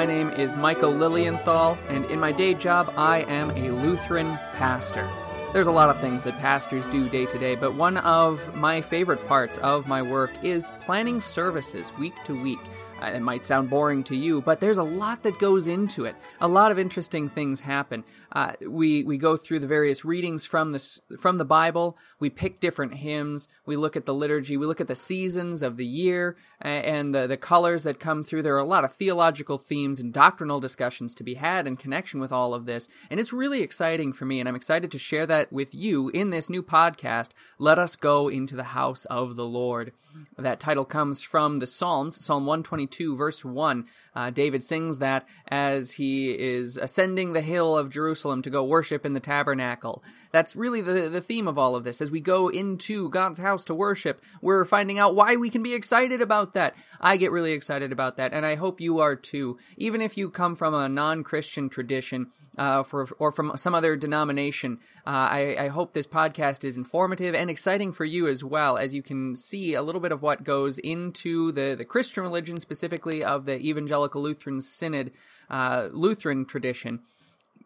My name is Michael Lilienthal, and in my day job, I am a Lutheran pastor. There's a lot of things that pastors do day to day, but one of my favorite parts of my work is planning services week to week. Uh, it might sound boring to you, but there's a lot that goes into it. A lot of interesting things happen. Uh, we we go through the various readings from the from the Bible. We pick different hymns. We look at the liturgy. We look at the seasons of the year and the the colors that come through. There are a lot of theological themes and doctrinal discussions to be had in connection with all of this, and it's really exciting for me. And I'm excited to share that with you in this new podcast. Let us go into the house of the Lord. That title comes from the Psalms, Psalm 122, verse 1. Uh, David sings that as he is ascending the hill of Jerusalem to go worship in the tabernacle. That's really the, the theme of all of this. As we go into God's house to worship, we're finding out why we can be excited about that. I get really excited about that, and I hope you are too. Even if you come from a non Christian tradition, uh, for, or from some other denomination. Uh, I, I, hope this podcast is informative and exciting for you as well, as you can see a little bit of what goes into the, the Christian religion, specifically of the Evangelical Lutheran Synod uh, Lutheran tradition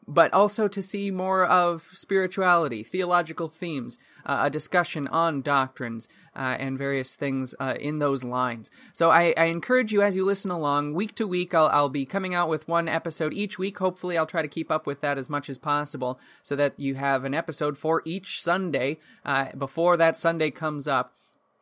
but also to see more of spirituality, theological themes, uh, a discussion on doctrines, uh, and various things uh, in those lines. So I, I, encourage you as you listen along, week to week, I'll, I'll, be coming out with one episode each week. Hopefully, I'll try to keep up with that as much as possible so that you have an episode for each Sunday uh, before that Sunday comes up.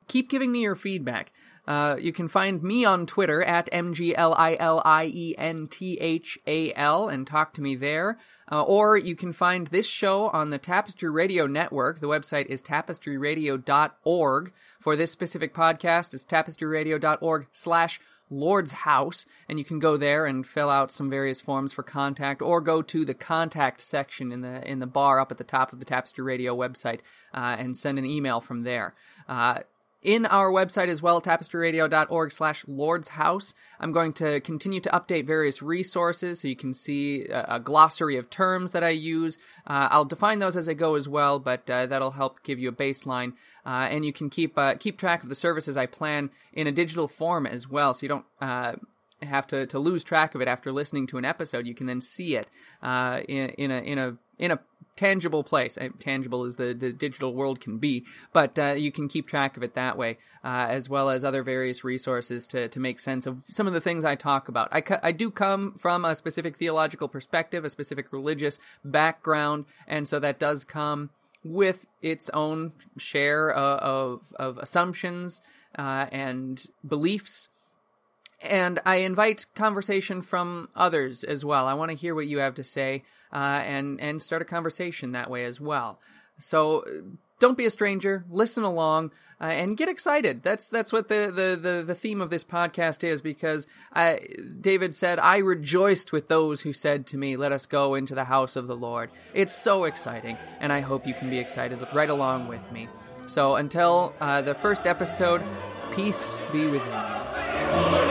Keep giving me your feedback. Uh, you can find me on Twitter at MGLILIENTHAL and talk to me there. Uh, or you can find this show on the Tapestry Radio Network. The website is tapestryradio.org. For this specific podcast, it's tapestryradio.org slash Lord's House, and you can go there and fill out some various forms for contact, or go to the contact section in the in the bar up at the top of the Tapestry Radio website uh, and send an email from there. Uh, in our website as well, tapestryradio.org slash Lord's House. I'm going to continue to update various resources so you can see a, a glossary of terms that I use. Uh, I'll define those as I go as well, but uh, that'll help give you a baseline. Uh, and you can keep uh, keep track of the services I plan in a digital form as well, so you don't uh, have to, to lose track of it after listening to an episode. You can then see it uh, in, in a in a in a tangible place. Uh, tangible as the, the digital world can be, but uh, you can keep track of it that way, uh, as well as other various resources to, to make sense of some of the things I talk about. I, cu- I do come from a specific theological perspective, a specific religious background, and so that does come with its own share of, of, of assumptions uh, and beliefs and I invite conversation from others as well. I want to hear what you have to say, uh, and and start a conversation that way as well. So don't be a stranger. Listen along uh, and get excited. That's that's what the, the, the, the, theme of this podcast is. Because I, David said, "I rejoiced with those who said to me, Let us go into the house of the Lord." It's so exciting, and I hope you can be excited right along with me. So until uh, the first episode, peace be with you.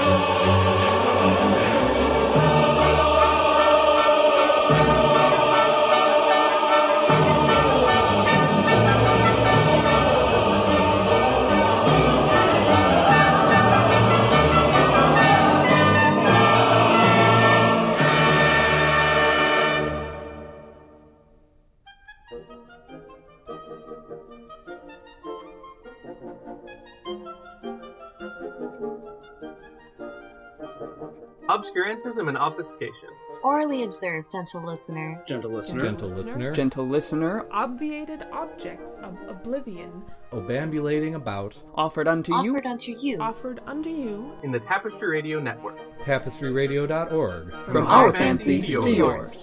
Obscurantism and obfuscation. Orally observed, gentle listener. Gentle listener. Gentle listener. Gentle listener. Obviated objects of oblivion. Obambulating about. Offered unto you. Offered unto you. Offered unto you. In the Tapestry Radio Network. TapestryRadio.org. From, From our fancy, fancy to yours. To yours.